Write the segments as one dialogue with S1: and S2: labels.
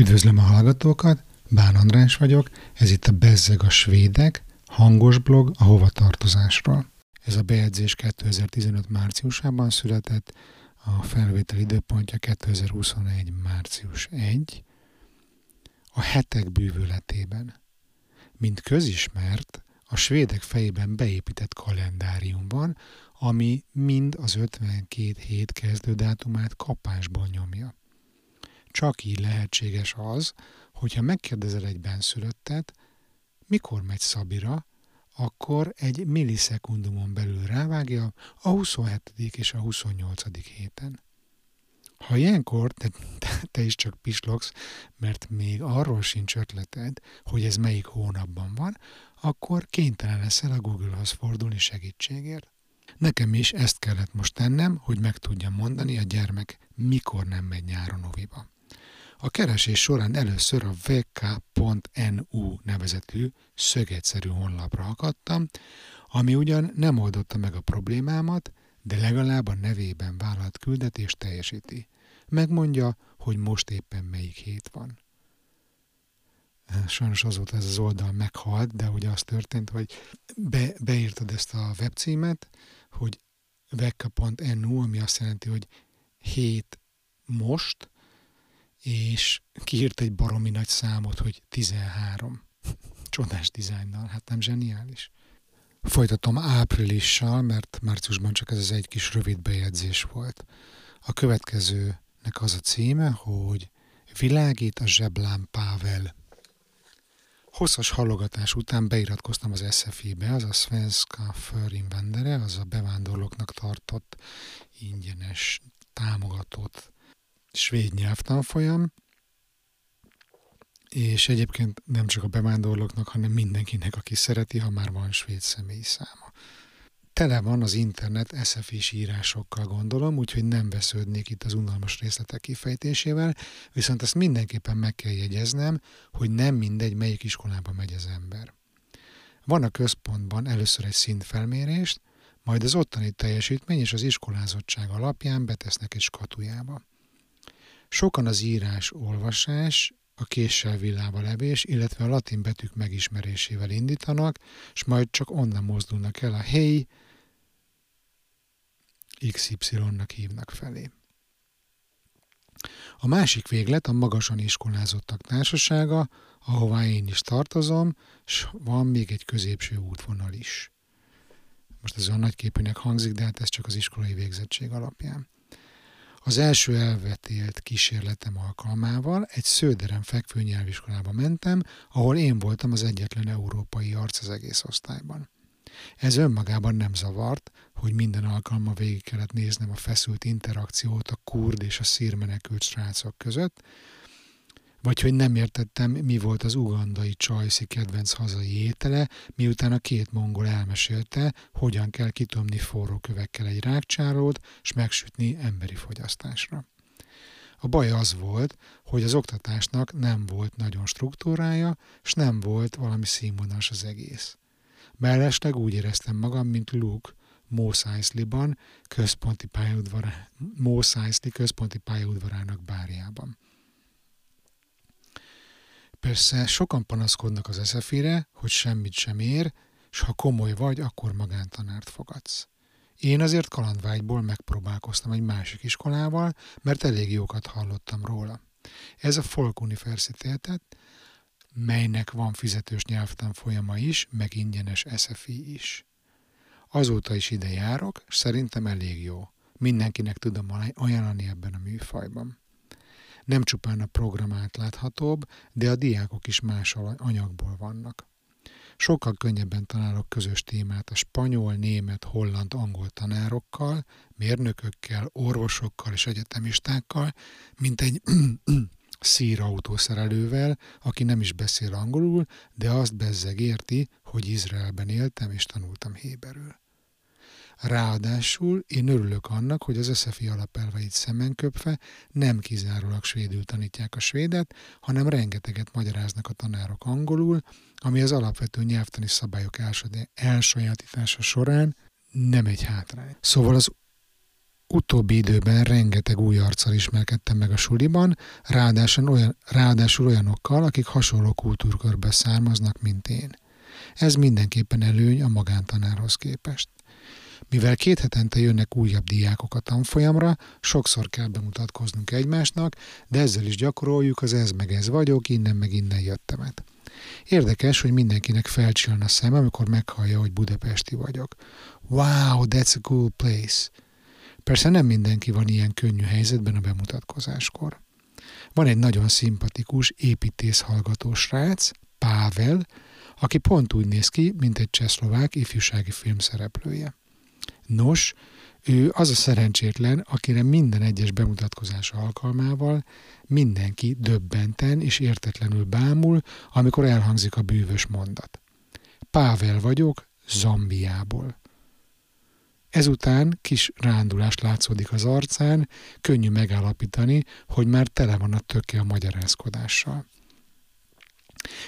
S1: Üdvözlöm a hallgatókat, Bán András vagyok, ez itt a Bezzeg a Svédek, hangos blog a hovatartozásról. Ez a bejegyzés 2015 márciusában született, a felvétel időpontja 2021. március 1, a hetek bűvöletében. Mint közismert, a svédek fejében beépített kalendárium van, ami mind az 52 hét kezdődátumát kapásból nyomja. Csak így lehetséges az, hogyha megkérdezel egy benszülöttet, mikor megy Szabira, akkor egy millisekundumon belül rávágja a 27. és a 28. héten. Ha ilyenkor te, te, is csak pislogsz, mert még arról sincs ötleted, hogy ez melyik hónapban van, akkor kénytelen leszel a Google-hoz fordulni segítségért. Nekem is ezt kellett most tennem, hogy meg tudjam mondani a gyermek, mikor nem megy nyáron oviba. A keresés során először a vk.nu nevezetű szögegyszerű honlapra akadtam, ami ugyan nem oldotta meg a problémámat, de legalább a nevében vállalt küldetést teljesíti. Megmondja, hogy most éppen melyik hét van. Sajnos azóta ez az oldal meghalt, de ugye az történt, hogy be, beírtad ezt a webcímet, hogy vekka.nu, ami azt jelenti, hogy hét most, és kiírt egy baromi nagy számot, hogy 13. Csodás dizájnnal, hát nem zseniális? Folytatom áprilissal, mert márciusban csak ez az egy kis rövid bejegyzés volt. A következőnek az a címe, hogy Világít a zseblámpával. Hosszas hallogatás után beiratkoztam az SFI-be, az a Svenska Förinvendere, az a bevándorlóknak tartott ingyenes támogatott svéd nyelvtanfolyam, és egyébként nem csak a bevándorlóknak, hanem mindenkinek, aki szereti, ha már van svéd személyi száma. Tele van az internet SFI-s írásokkal gondolom, úgyhogy nem vesződnék itt az unalmas részletek kifejtésével, viszont ezt mindenképpen meg kell jegyeznem, hogy nem mindegy, melyik iskolába megy az ember. Van a központban először egy szintfelmérést, majd az ottani teljesítmény és az iskolázottság alapján betesznek egy skatujába. Sokan az írás, olvasás, a késsel villába levés, illetve a latin betűk megismerésével indítanak, és majd csak onnan mozdulnak el a hey XY-nak hívnak felé. A másik véglet a magasan iskolázottak társasága, ahová én is tartozom, és van még egy középső útvonal is. Most ez olyan nagyképűnek hangzik, de hát ez csak az iskolai végzettség alapján. Az első elvetélt kísérletem alkalmával egy sződeren fekvő nyelviskolába mentem, ahol én voltam az egyetlen európai arc az egész osztályban. Ez önmagában nem zavart, hogy minden alkalma végig kellett néznem a feszült interakciót a kurd és a szír menekült srácok között, vagy hogy nem értettem, mi volt az ugandai csajszi kedvenc hazai étele, miután a két mongol elmesélte, hogyan kell kitomni forró kövekkel egy rákcsárót, és megsütni emberi fogyasztásra. A baj az volt, hogy az oktatásnak nem volt nagyon struktúrája, és nem volt valami színvonalas az egész. Mellesleg úgy éreztem magam, mint Luke, Mos Eisley-ban, központi pályaudvará, Mos központi pályaudvarának bárjában. Persze sokan panaszkodnak az eszefére, hogy semmit sem ér, és ha komoly vagy, akkor magántanárt fogadsz. Én azért kalandvágyból megpróbálkoztam egy másik iskolával, mert elég jókat hallottam róla. Ez a Folk Universitetet, melynek van fizetős nyelvtan folyama is, meg ingyenes SFI is. Azóta is ide járok, és szerintem elég jó. Mindenkinek tudom ajánlani ebben a műfajban. Nem csupán a program átláthatóbb, de a diákok is más anyagból vannak. Sokkal könnyebben találok közös témát a spanyol, német, holland, angol tanárokkal, mérnökökkel, orvosokkal és egyetemistákkal, mint egy szír autószerelővel, aki nem is beszél angolul, de azt bezzeg érti, hogy Izraelben éltem és tanultam héberül. Ráadásul én örülök annak, hogy az SZFI alapelveit szemen köpve nem kizárólag svédül tanítják a svédet, hanem rengeteget magyaráznak a tanárok angolul, ami az alapvető nyelvtani szabályok elsajátítása során nem egy hátrány. Szóval az utóbbi időben rengeteg új arccal ismerkedtem meg a suliban, ráadásul, olyan, ráadásul olyanokkal, akik hasonló kultúrkörből származnak, mint én. Ez mindenképpen előny a magántanárhoz képest. Mivel két hetente jönnek újabb diákok a tanfolyamra, sokszor kell bemutatkoznunk egymásnak, de ezzel is gyakoroljuk az ez meg ez vagyok, innen meg innen jöttemet. Érdekes, hogy mindenkinek felcsillan a szem, amikor meghallja, hogy budapesti vagyok. Wow, that's a cool place. Persze nem mindenki van ilyen könnyű helyzetben a bemutatkozáskor. Van egy nagyon szimpatikus építész hallgató srác, Pável, aki pont úgy néz ki, mint egy csehszlovák ifjúsági film szereplője. Nos, ő az a szerencsétlen, akire minden egyes bemutatkozása alkalmával mindenki döbbenten és értetlenül bámul, amikor elhangzik a bűvös mondat. Pável vagyok, Zambiából. Ezután kis rándulás látszódik az arcán, könnyű megállapítani, hogy már tele van a töke a magyarázkodással.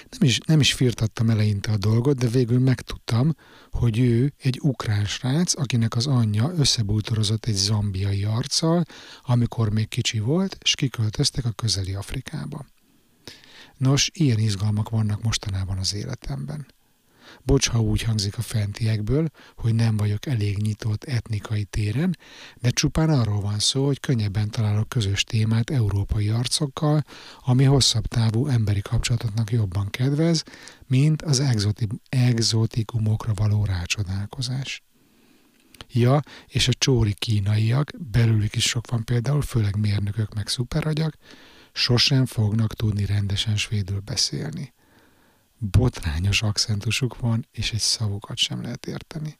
S1: Nem is, nem is firtattam eleinte a dolgot, de végül megtudtam, hogy ő egy ukrán srác, akinek az anyja összebútorozott egy zambiai arccal, amikor még kicsi volt, és kiköltöztek a közeli Afrikába. Nos, ilyen izgalmak vannak mostanában az életemben. Bocs, ha úgy hangzik a fentiekből, hogy nem vagyok elég nyitott etnikai téren, de csupán arról van szó, hogy könnyebben találok közös témát európai arcokkal, ami hosszabb távú emberi kapcsolatoknak jobban kedvez, mint az exoti- exotikumokra való rácsodálkozás. Ja, és a csóri kínaiak, belőlük is sok van például, főleg mérnökök meg szuperagyak, sosem fognak tudni rendesen svédül beszélni botrányos akcentusuk van, és egy szavukat sem lehet érteni.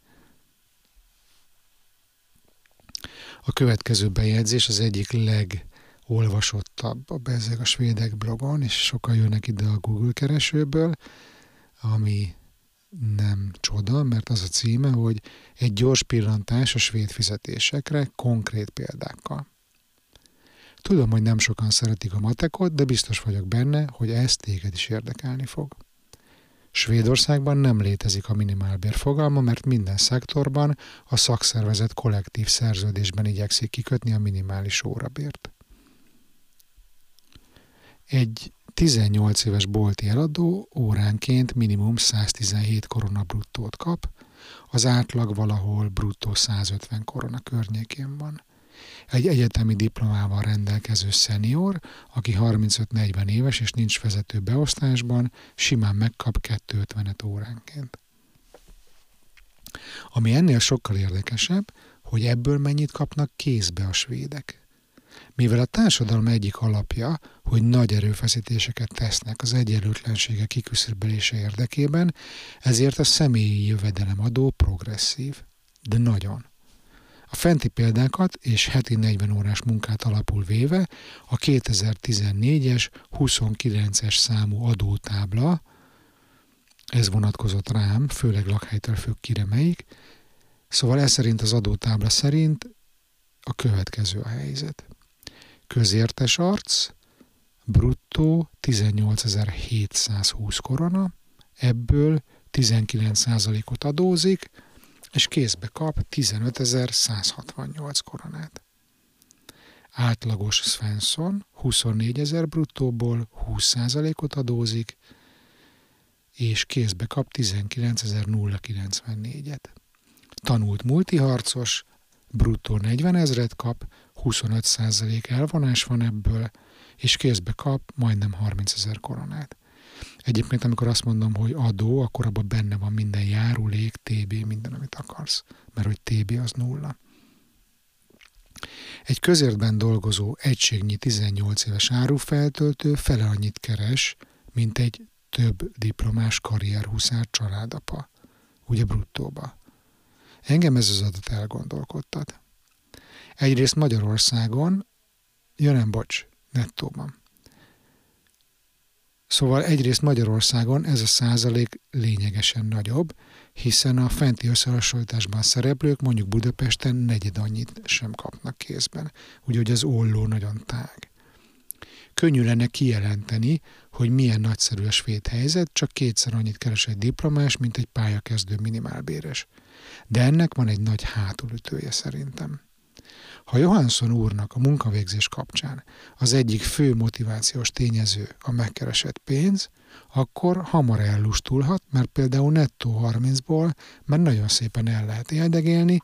S1: A következő bejegyzés az egyik legolvasottabb a Bezeg a svédek blogon, és sokan jönnek ide a Google keresőből, ami nem csoda, mert az a címe, hogy egy gyors pillantás a svéd fizetésekre konkrét példákkal. Tudom, hogy nem sokan szeretik a matekot, de biztos vagyok benne, hogy ez téged is érdekelni fog. Svédországban nem létezik a minimálbér fogalma, mert minden szektorban a szakszervezet kollektív szerződésben igyekszik kikötni a minimális órabért. Egy 18 éves bolti eladó óránként minimum 117 korona bruttót kap, az átlag valahol bruttó 150 korona környékén van egy egyetemi diplomával rendelkező szenior, aki 35-40 éves és nincs vezető beosztásban, simán megkap 250 óránként. Ami ennél sokkal érdekesebb, hogy ebből mennyit kapnak kézbe a svédek. Mivel a társadalom egyik alapja, hogy nagy erőfeszítéseket tesznek az egyenlőtlensége kiküszöbölése érdekében, ezért a személyi jövedelemadó progresszív. De nagyon. A fenti példákat és heti 40 órás munkát alapul véve a 2014-es 29-es számú adótábla, ez vonatkozott rám, főleg lakhelytől függ kire melyik, szóval ez szerint az adótábla szerint a következő a helyzet. Közértes arc, bruttó 18.720 korona, ebből 19%-ot adózik, és kézbe kap 15.168 koronát. Átlagos Svensson 24 ezer bruttóból 20%-ot adózik, és kézbe kap 19.094-et. Tanult multiharcos, bruttó 40 ezret kap, 25% elvonás van ebből, és kézbe kap majdnem 30 ezer koronát. Egyébként, amikor azt mondom, hogy adó, akkor abban benne van minden járulék, TB, minden, amit akarsz. Mert hogy TB az nulla. Egy közértben dolgozó egységnyi 18 éves árufeltöltő fele annyit keres, mint egy több diplomás karrierhuszár családapa. Ugye bruttóba. Engem ez az adat elgondolkodtat. Egyrészt Magyarországon, ja nem, bocs, nettóban. Szóval egyrészt Magyarországon ez a százalék lényegesen nagyobb, hiszen a fenti összehasonlításban szereplők mondjuk Budapesten negyed annyit sem kapnak kézben, úgyhogy az olló nagyon tág. Könnyű lenne kijelenteni, hogy milyen nagyszerű a svéd helyzet, csak kétszer annyit keres egy diplomás, mint egy pályakezdő minimálbéres. De ennek van egy nagy hátulütője szerintem. Ha Johansson úrnak a munkavégzés kapcsán az egyik fő motivációs tényező a megkeresett pénz, akkor hamar ellustulhat, mert például nettó 30-ból már nagyon szépen el lehet éldegélni,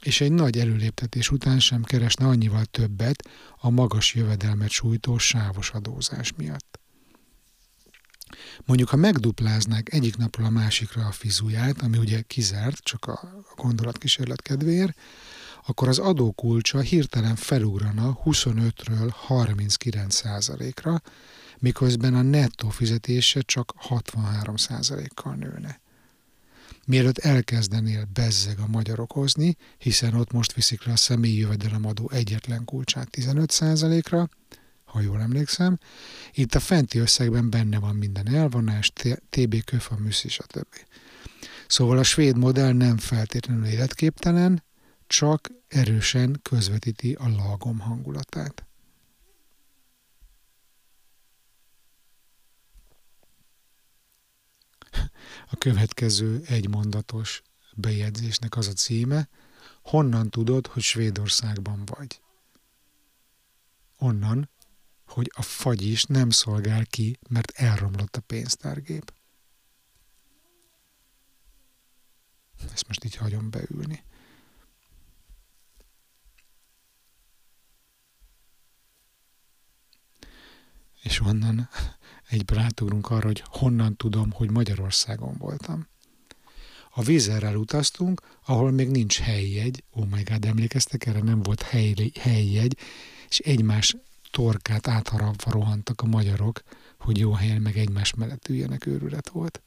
S1: és egy nagy előléptetés után sem keresne annyival többet a magas jövedelmet sújtó sávos adózás miatt. Mondjuk, ha megdupláznák egyik napról a másikra a fizuját, ami ugye kizárt, csak a gondolatkísérlet kedvéért, akkor az adókulcsa hirtelen felugrana 25-ről 39% ra miközben a nettó fizetése csak 63% kal nőne. Mielőtt elkezdenél bezzeg a magyarokozni, hiszen ott most viszik le a személyi jövedelemadó egyetlen kulcsát 15% ra ha jól emlékszem. Itt a fenti összegben benne van minden elvonás, TB, köfa, műszi, stb. Szóval a svéd modell nem feltétlenül életképtelen, csak erősen közvetíti a lagom hangulatát. A következő egymondatos bejegyzésnek az a címe, honnan tudod, hogy Svédországban vagy? Onnan, hogy a fagyis nem szolgál ki, mert elromlott a pénztárgép. Ezt most így hagyom beülni. És onnan egy átugrunk arra, hogy honnan tudom, hogy Magyarországon voltam. A vízerrel utaztunk, ahol még nincs helyjegy, oh my god, emlékeztek erre, nem volt hely, helyjegy, és egymás torkát átharapva rohantak a magyarok, hogy jó helyen meg egymás mellett üljenek, őrület volt.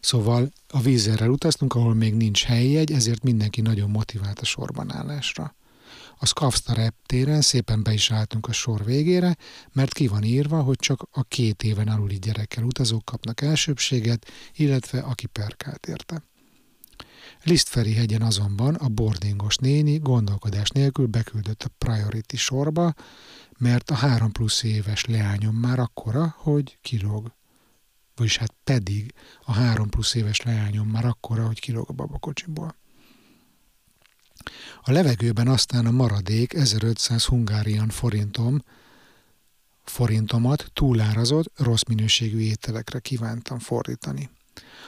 S1: Szóval a vízerrel utaztunk, ahol még nincs helyjegy, ezért mindenki nagyon motivált a sorban állásra. A Skavsta reptéren szépen be is álltunk a sor végére, mert ki van írva, hogy csak a két éven aluli gyerekkel utazók kapnak elsőbséget, illetve aki perkált érte. Lisztferi hegyen azonban a boardingos néni gondolkodás nélkül beküldött a priority sorba, mert a három plusz éves leányom már akkora, hogy kilóg. Vagyis hát pedig a három plusz éves leányom már akkora, hogy kilóg a babakocsiból. A levegőben aztán a maradék 1500 hungárian forintom, forintomat túlárazott, rossz minőségű ételekre kívántam fordítani.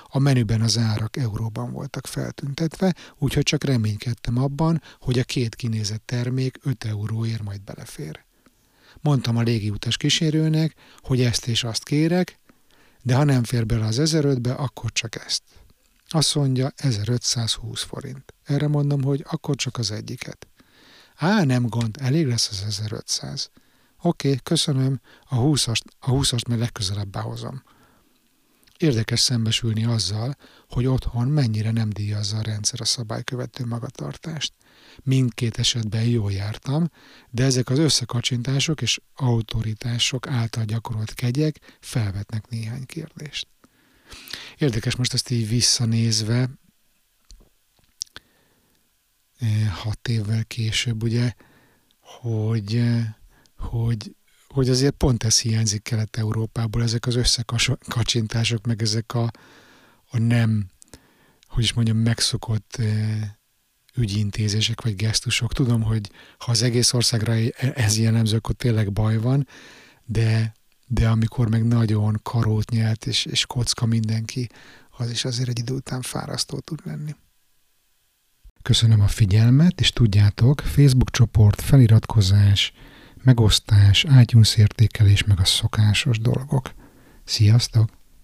S1: A menüben az árak euróban voltak feltüntetve, úgyhogy csak reménykedtem abban, hogy a két kinézett termék 5 euróért majd belefér. Mondtam a légiutas kísérőnek, hogy ezt és azt kérek, de ha nem fér bele az 1005-be, akkor csak ezt. Azt mondja 1520 forint. Erre mondom, hogy akkor csak az egyiket. Á, nem gond, elég lesz az 1500. Oké, köszönöm, a 20-ast, a 20-ast meg legközelebb behozom. Érdekes szembesülni azzal, hogy otthon mennyire nem díjazza a rendszer a szabálykövető magatartást. Mindkét esetben jól jártam, de ezek az összekacsintások és autoritások által gyakorolt kegyek felvetnek néhány kérdést. Érdekes most ezt így visszanézve, hat évvel később, ugye, hogy, hogy hogy azért pont ez hiányzik Kelet-Európából, ezek az összekacsintások, meg ezek a, a nem, hogy is mondjam, megszokott ügyintézések vagy gesztusok. Tudom, hogy ha az egész országra e, ez jellemző, akkor tényleg baj van, de, de amikor meg nagyon karót nyelt és, és kocka mindenki, az is azért egy idő után fárasztó tud lenni. Köszönöm a figyelmet, és tudjátok, Facebook csoport, feliratkozás, megosztás, iTunes értékelés, meg a szokásos dolgok. Sziasztok!